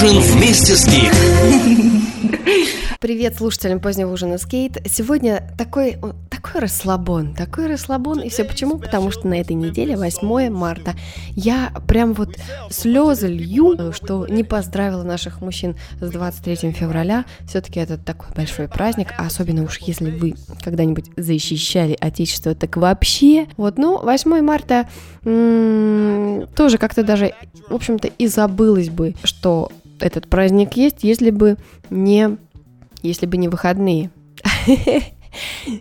ужин вместе с Гик. Привет слушателям позднего ужина Скейт. Сегодня такой, такой расслабон, такой расслабон. И все почему? Потому что на этой неделе, 8 марта, я прям вот слезы лью, что не поздравила наших мужчин с 23 февраля. Все-таки это такой большой праздник, а особенно уж если вы когда-нибудь защищали Отечество, так вообще. Вот, ну, 8 марта м- тоже как-то даже, в общем-то, и забылось бы, что этот праздник есть, если бы не если бы не выходные.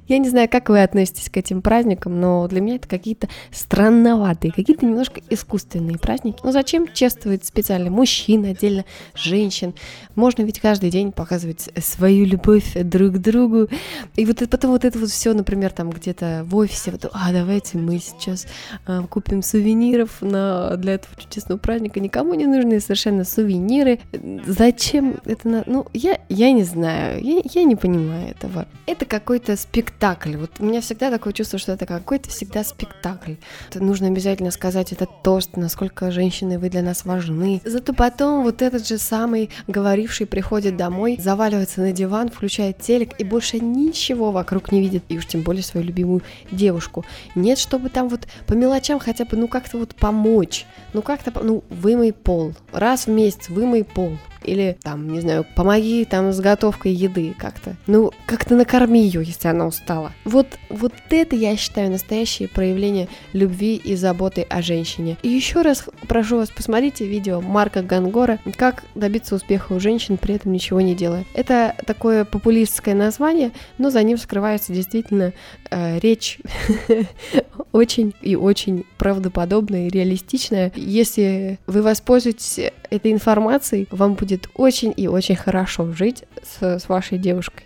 Я не знаю, как вы относитесь к этим праздникам, но для меня это какие-то странноватые, какие-то немножко искусственные праздники. Ну зачем чествовать специально мужчин, отдельно женщин? Можно ведь каждый день показывать свою любовь друг к другу. И вот потом вот это вот все, например, там где-то в офисе, вот, а давайте мы сейчас э, купим сувениров на, для этого чудесного праздника. Никому не нужны совершенно сувениры. Зачем это? На... Ну, я, я не знаю, я, я не понимаю этого. Это какой-то какой-то спектакль. Вот у меня всегда такое чувство, что это какой-то всегда спектакль. Это нужно обязательно сказать этот тост, насколько женщины вы для нас важны. Зато потом вот этот же самый говоривший приходит домой, заваливается на диван, включает телек и больше ничего вокруг не видит, и уж тем более свою любимую девушку. Нет, чтобы там вот по мелочам хотя бы, ну как-то вот помочь, ну как-то, ну вымой пол, раз в месяц вымой пол, или там, не знаю, помоги там с готовкой еды как-то. Ну, как-то накорми ее, если она устала. Вот, вот это я считаю настоящее проявление любви и заботы о женщине. И еще раз прошу вас, посмотрите видео Марка Гангора «Как добиться успеха у женщин, при этом ничего не делая». Это такое популистское название, но за ним скрывается действительно э, речь очень и очень правдоподобная и реалистичная. Если вы воспользуетесь этой информацией, вам будет очень и очень хорошо жить с, с вашей девушкой.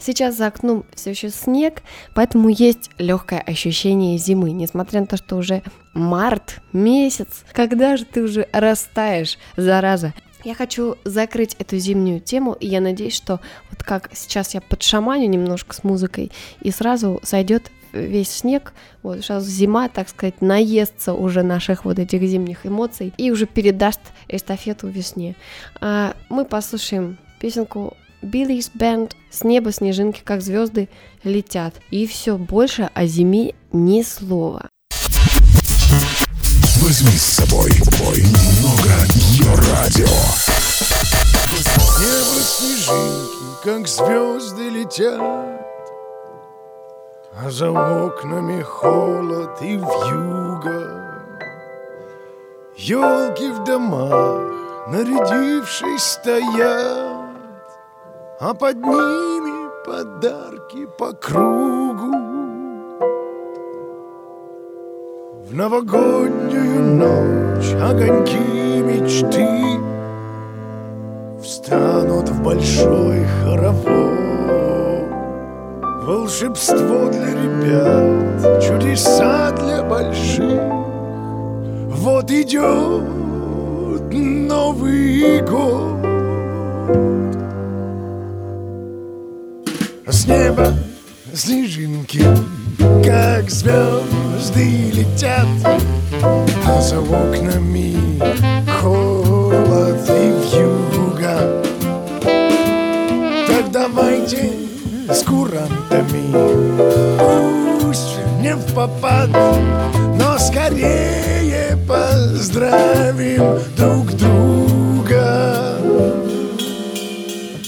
Сейчас за окном все еще снег, поэтому есть легкое ощущение зимы, несмотря на то, что уже март месяц. Когда же ты уже растаешь, зараза? Я хочу закрыть эту зимнюю тему, и я надеюсь, что вот как сейчас я подшаманю немножко с музыкой, и сразу сойдет весь снег, вот сейчас зима, так сказать, наестся уже наших вот этих зимних эмоций и уже передаст эстафету весне. А мы послушаем песенку Биллис Бенд «С неба снежинки, как звезды, летят». И все, больше о зиме ни слова. Возьми с собой бой немного ее радио. С неба снежинки, как звезды летят, А за окнами холод и вьюга. Елки в домах, нарядившись, стоят, А под ними подарки по кругу. В новогоднюю ночь огоньки мечты Встанут в большой хоровод Волшебство для ребят, чудеса для больших. Вот идет Новый год. С неба снежинки, как звезды летят А за окнами с курантами Пусть не в попад, но скорее поздравим друг друга.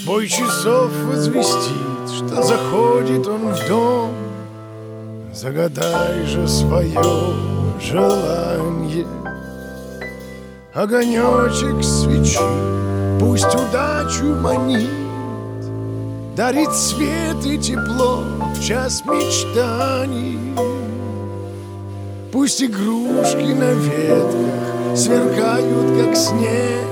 Бой часов возвестит, что заходит он в дом. Загадай же свое желание. Огонечек свечи пусть удачу манит Дарит свет и тепло в час мечтаний. Пусть игрушки на ветках сверкают, как снег.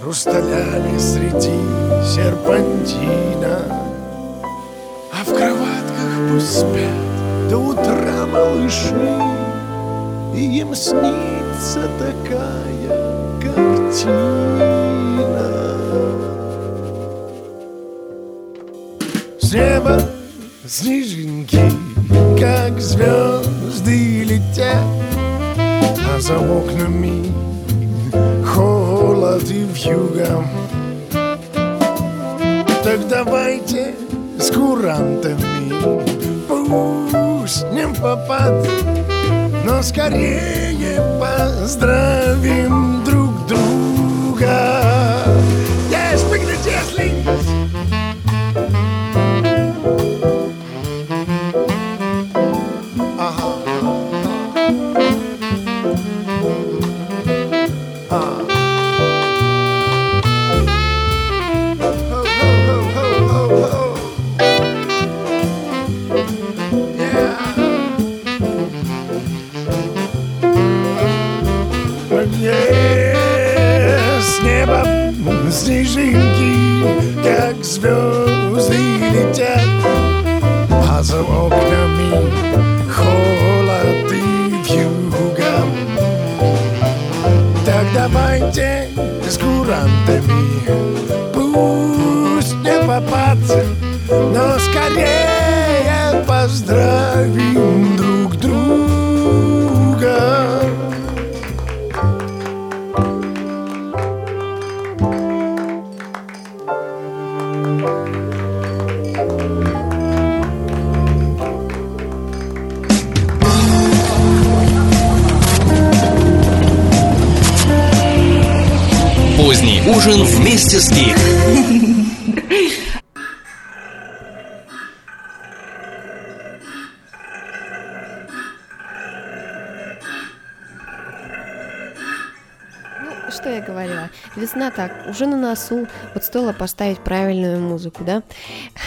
Хрусталями среди серпантина. А в кроватках пусть спят до утра малыши И им снится такая картина С неба снежинки, как звезды летят. А за окнами холод и вьюга Так давайте с курантами Пусть не попад. Но скорее поздравим друг друга. Yes, bring the Поздний ужин вместе с Гик. Ну, что я говорила? Весна так, уже на носу. Вот стоило поставить правильную музыку, да?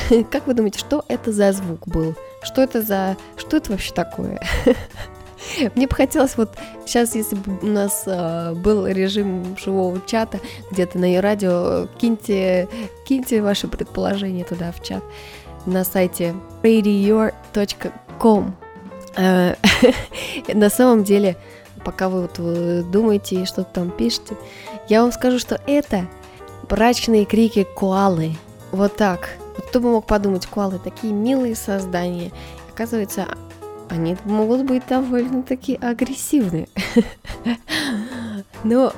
Как вы думаете, что это за звук был? Что это за... Что это вообще такое? Мне бы хотелось вот сейчас, если бы у нас э, был режим живого чата где-то на радио, киньте, киньте ваши предположения туда в чат на сайте radio.com. Э, На самом деле, пока вы вот э, думаете и что-то там пишете, я вам скажу, что это брачные крики коалы. Вот так. Кто бы мог подумать, коалы такие милые создания. Оказывается, они могут быть довольно-таки агрессивны. Но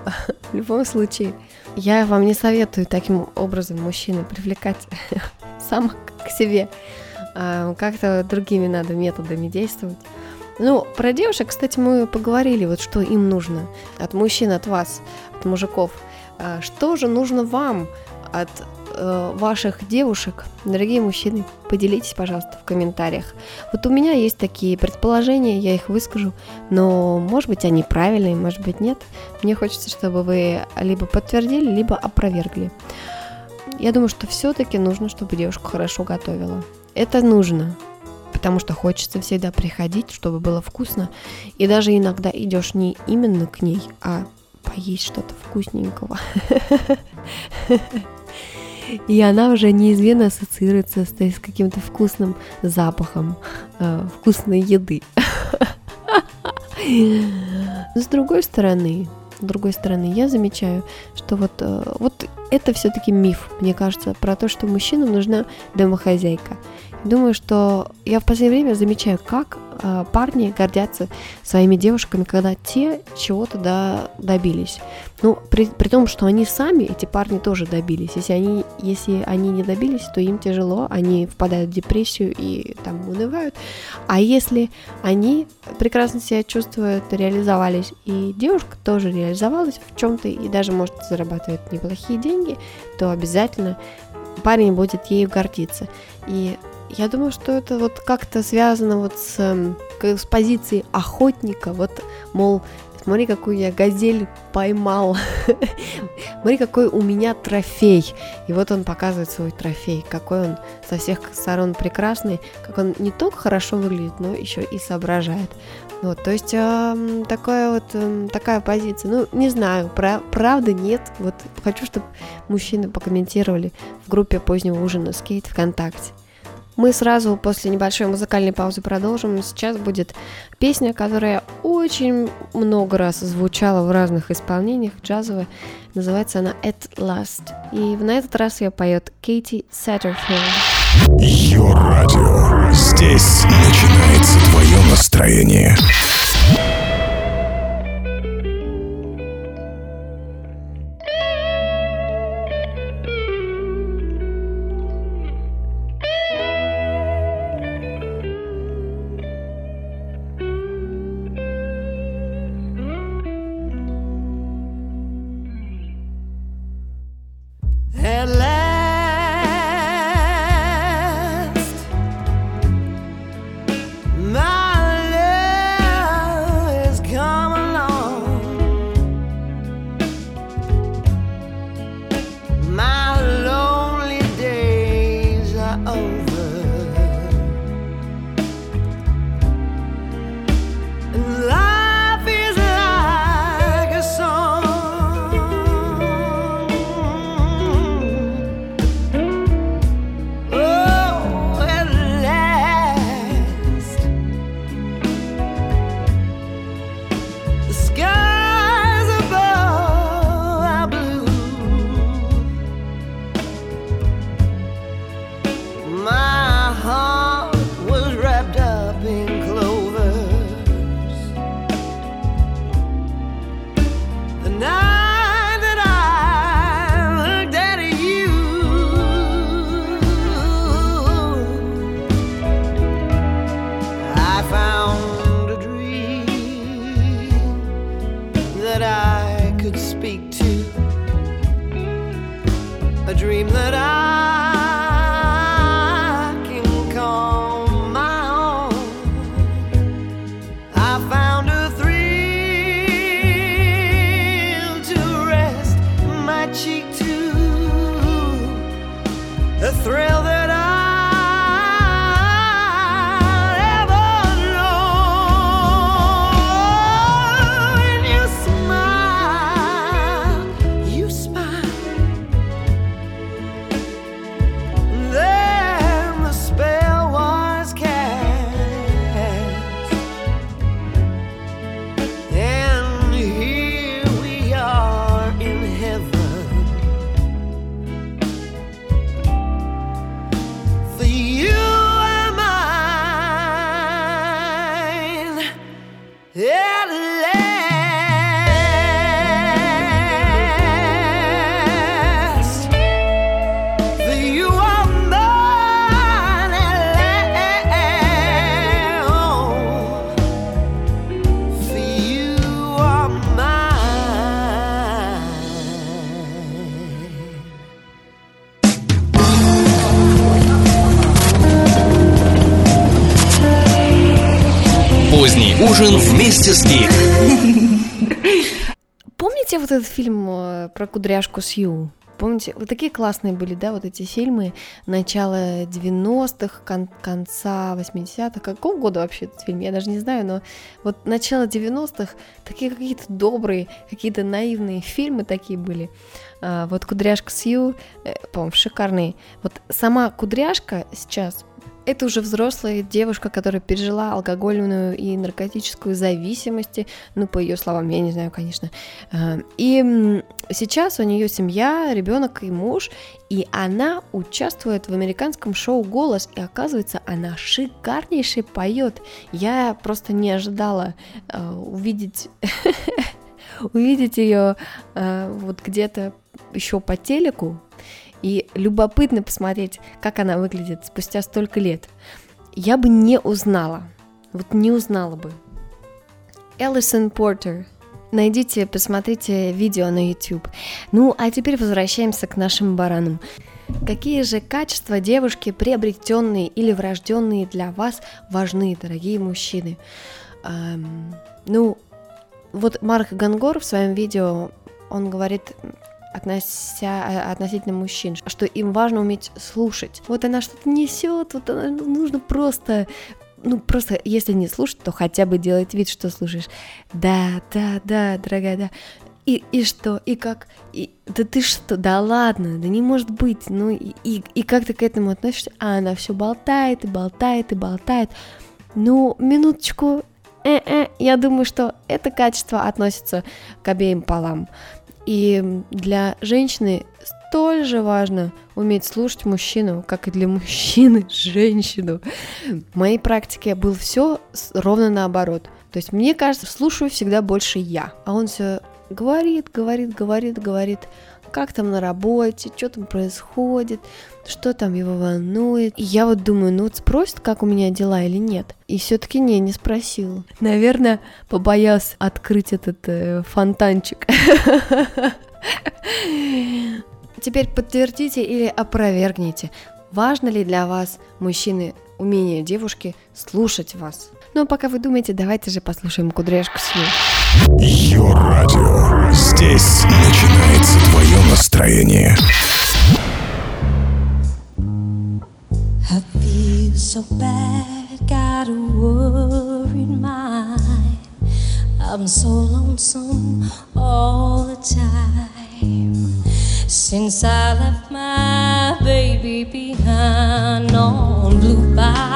в любом случае, я вам не советую таким образом мужчины привлекать самок к себе. А, Как-то другими надо методами действовать. Ну, про девушек, кстати, мы поговорили, вот что им нужно от мужчин, от вас, от мужиков. А, Что же нужно вам от э, ваших девушек, дорогие мужчины, поделитесь, пожалуйста, в комментариях. Вот у меня есть такие предположения, я их выскажу, но, может быть, они правильные, может быть, нет. Мне хочется, чтобы вы либо подтвердили, либо опровергли. Я думаю, что все-таки нужно, чтобы девушка хорошо готовила. Это нужно, потому что хочется всегда приходить, чтобы было вкусно. И даже иногда идешь не именно к ней, а поесть что-то вкусненького. И она уже неизменно ассоциируется с, с каким-то вкусным запахом э, вкусной еды. С другой стороны, с другой стороны, я замечаю, что вот, э, вот это все-таки миф, мне кажется, про то, что мужчинам нужна домохозяйка. Думаю, что я в последнее время замечаю, как э, парни гордятся своими девушками, когда те чего-то да, добились. Ну, при, при том, что они сами, эти парни тоже добились. Если они, если они не добились, то им тяжело, они впадают в депрессию и там унывают. А если они прекрасно себя чувствуют, реализовались, и девушка тоже реализовалась в чем-то и даже может зарабатывать неплохие деньги, то обязательно парень будет ею гордиться. И я думаю, что это вот как-то связано вот с, эм, с позицией охотника, вот, мол, смотри, какую я газель поймал, смотри, какой у меня трофей. И вот он показывает свой трофей, какой он со всех сторон прекрасный, как он не только хорошо выглядит, но еще и соображает. Вот, то есть эм, такая вот эм, такая позиция. Ну, не знаю, пра- правда нет. Вот хочу, чтобы мужчины покомментировали в группе позднего ужина скейт ВКонтакте. Мы сразу после небольшой музыкальной паузы продолжим. Сейчас будет песня, которая очень много раз звучала в разных исполнениях, джазовая. Называется она At Last. И на этот раз ее поет Кейти Саттерфилд. Йо-радио. Здесь начинается твое настроение. Ужин вместе с Гик. Помните вот этот фильм э, про кудряшку Сью? Помните, вот такие классные были, да, вот эти фильмы начала 90-х, кон- конца 80-х. Какого года вообще этот фильм? Я даже не знаю, но вот начало 90-х, такие какие-то добрые, какие-то наивные фильмы такие были. А, вот «Кудряшка Сью», э, по-моему, шикарный. Вот сама «Кудряшка» сейчас это уже взрослая девушка, которая пережила алкогольную и наркотическую зависимость, ну, по ее словам, я не знаю, конечно. А, И сейчас у нее семья, ребенок и муж, и она участвует в американском шоу «Голос», и оказывается, она шикарнейше поет. Я просто не ожидала а, увидеть увидеть ее вот где-то еще по телеку, и любопытно посмотреть, как она выглядит спустя столько лет. Я бы не узнала. Вот не узнала бы. Элисон Портер. Найдите, посмотрите видео на YouTube. Ну, а теперь возвращаемся к нашим баранам. Какие же качества девушки, приобретенные или врожденные для вас, важны, дорогие мужчины? Эм, ну, вот Марк Гангор в своем видео, он говорит, относя, э, относительно мужчин, что им важно уметь слушать. Вот она что-то несет, вот она, ну, нужно просто ну, просто, если не слушать, то хотя бы делать вид, что слушаешь. Да, да, да, дорогая, да. И, и что, и как, и, да ты что, да ладно, да не может быть, ну и, и, и как ты к этому относишься? А она все болтает и болтает и болтает. Ну, минуточку, э-э, я думаю, что это качество относится к обеим полам. И для женщины столь же важно уметь слушать мужчину, как и для мужчины женщину. В моей практике было все ровно наоборот. То есть мне кажется, слушаю всегда больше я, а он все говорит, говорит, говорит, говорит, как там на работе, что там происходит, что там его волнует. И я вот думаю, ну вот спросит, как у меня дела или нет. И все-таки не, не спросил. Наверное, побоялся открыть этот э, фонтанчик. Теперь подтвердите или опровергните, важно ли для вас, мужчины, умение девушки слушать вас. Ну а пока вы думаете, давайте же послушаем кудряшку Сью. Йо-радио. Здесь начинается твое настроение. I feel so bad, got a worried mind. I'm so lonesome all the time. Since I left my baby behind on Blue Bayou.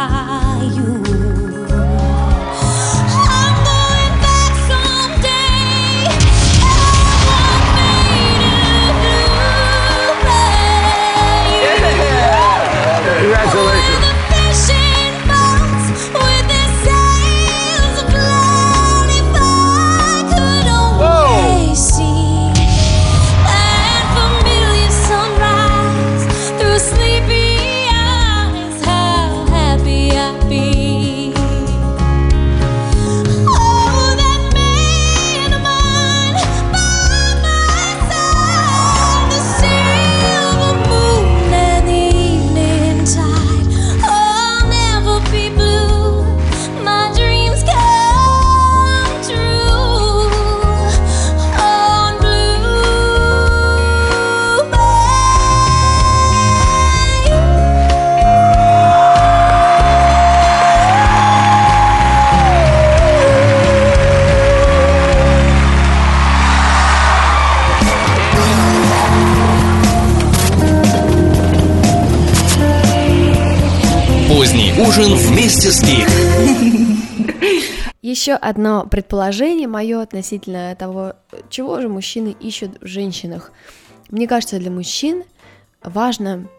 Поздний ужин вместе с Гик. Еще одно предположение мое относительно того, чего же мужчины ищут в женщинах. Мне кажется, для мужчин важно,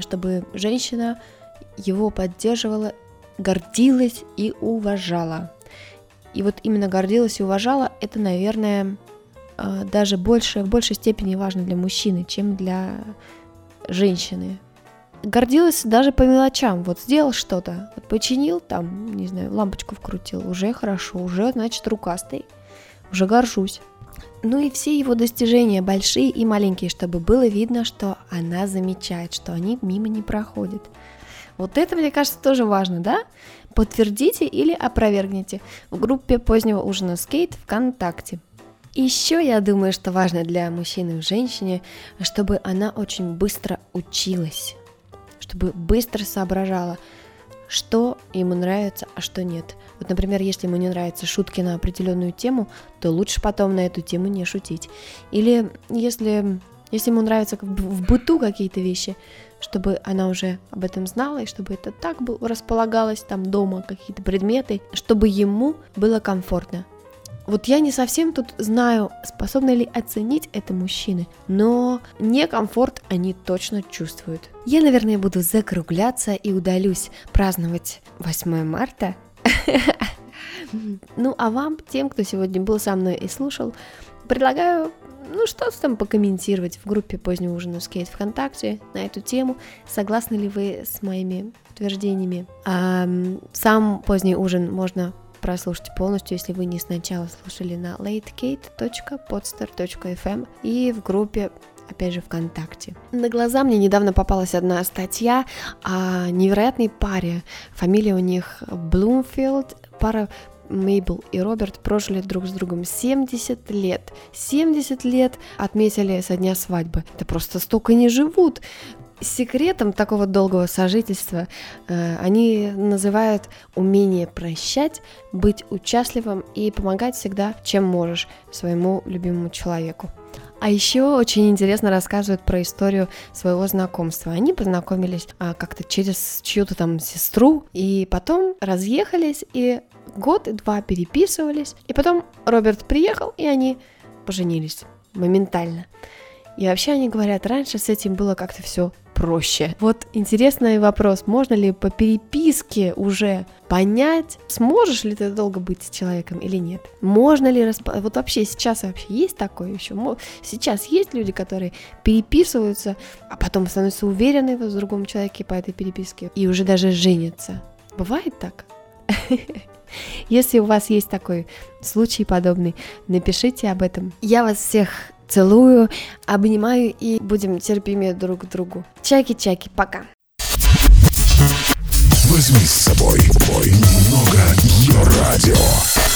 чтобы женщина его поддерживала, гордилась и уважала. И вот именно гордилась и уважала, это, наверное, э, даже больше, в большей степени важно для мужчины, чем для женщины. Гордилась даже по мелочам. Вот сделал что-то, вот починил там, не знаю, лампочку вкрутил, уже хорошо, уже, значит, рукастый, уже горжусь. Ну и все его достижения, большие и маленькие, чтобы было видно, что она замечает, что они мимо не проходят. Вот это, мне кажется, тоже важно, да? Подтвердите или опровергните в группе позднего ужина скейт ВКонтакте. Еще я думаю, что важно для мужчины и женщине, чтобы она очень быстро училась, чтобы быстро соображала, что ему нравится, а что нет. Вот, например, если ему не нравятся шутки на определенную тему, то лучше потом на эту тему не шутить. Или если, если ему нравятся в быту какие-то вещи, чтобы она уже об этом знала, и чтобы это так располагалось там дома, какие-то предметы, чтобы ему было комфортно. Вот я не совсем тут знаю, способны ли оценить это мужчины, но некомфорт они точно чувствуют. Я, наверное, буду закругляться и удалюсь праздновать 8 марта. Ну, а вам, тем, кто сегодня был со мной и слушал, предлагаю ну, что-то там покомментировать в группе позднего ужина скейт ВКонтакте на эту тему. Согласны ли вы с моими утверждениями? А, сам поздний ужин можно прослушать полностью, если вы не сначала слушали на latekate.podster.fm и в группе опять же, ВКонтакте. На глаза мне недавно попалась одна статья о невероятной паре. Фамилия у них Блумфилд. Пара Мейбл и Роберт прожили друг с другом 70 лет. 70 лет отметили со дня свадьбы. Это просто столько не живут. Секретом такого долгого сожительства э, они называют умение прощать, быть участливым и помогать всегда, чем можешь, своему любимому человеку. А еще очень интересно рассказывают про историю своего знакомства. Они познакомились а, как-то через чью-то там сестру, и потом разъехались, и год и два переписывались. И потом Роберт приехал, и они поженились моментально. И вообще они говорят, раньше с этим было как-то все проще. Вот интересный вопрос, можно ли по переписке уже понять, сможешь ли ты долго быть с человеком или нет? Можно ли, расп... вот вообще сейчас вообще есть такое еще? Сейчас есть люди, которые переписываются, а потом становятся уверены в другом человеке по этой переписке и уже даже женятся. Бывает так? Если у вас есть такой случай подобный, напишите об этом. Я вас всех целую, обнимаю и будем терпимее друг к другу. Чаки-чаки, пока. Возьми с собой бой немного ее радио.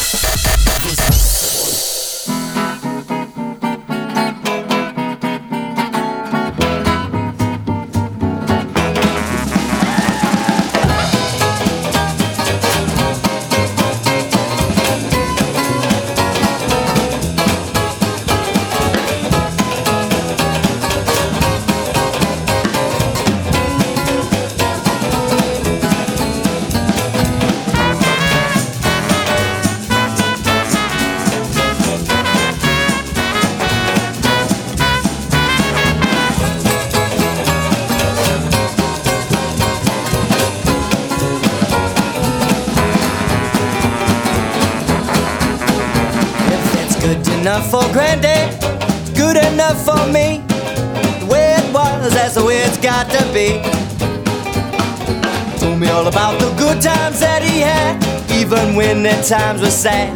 Me all about the good times that he had, even when the times were sad.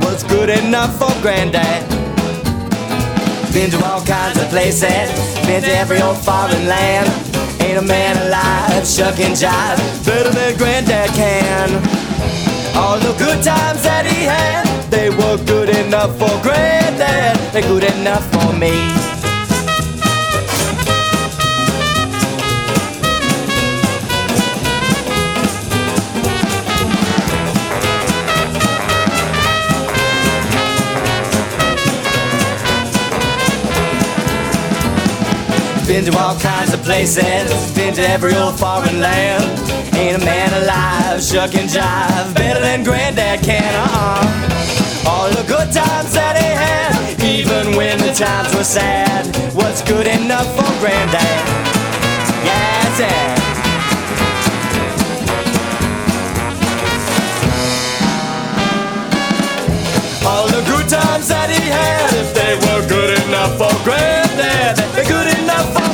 Was good enough for granddad. Been to all kinds of places, been to every old foreign land. Ain't a man alive, shucking jive, better than granddad can. All the good times that he had, they were good enough for granddad. They're good enough for me. Been to all kinds of places, been to every old foreign land. Ain't a man alive, shuck and jive, better than granddad can. Uh-uh. All the good times that he had, even when the times were sad. What's good enough for granddad? Yeah, yeah. All the good times that he had, if they were good enough for granddad, California.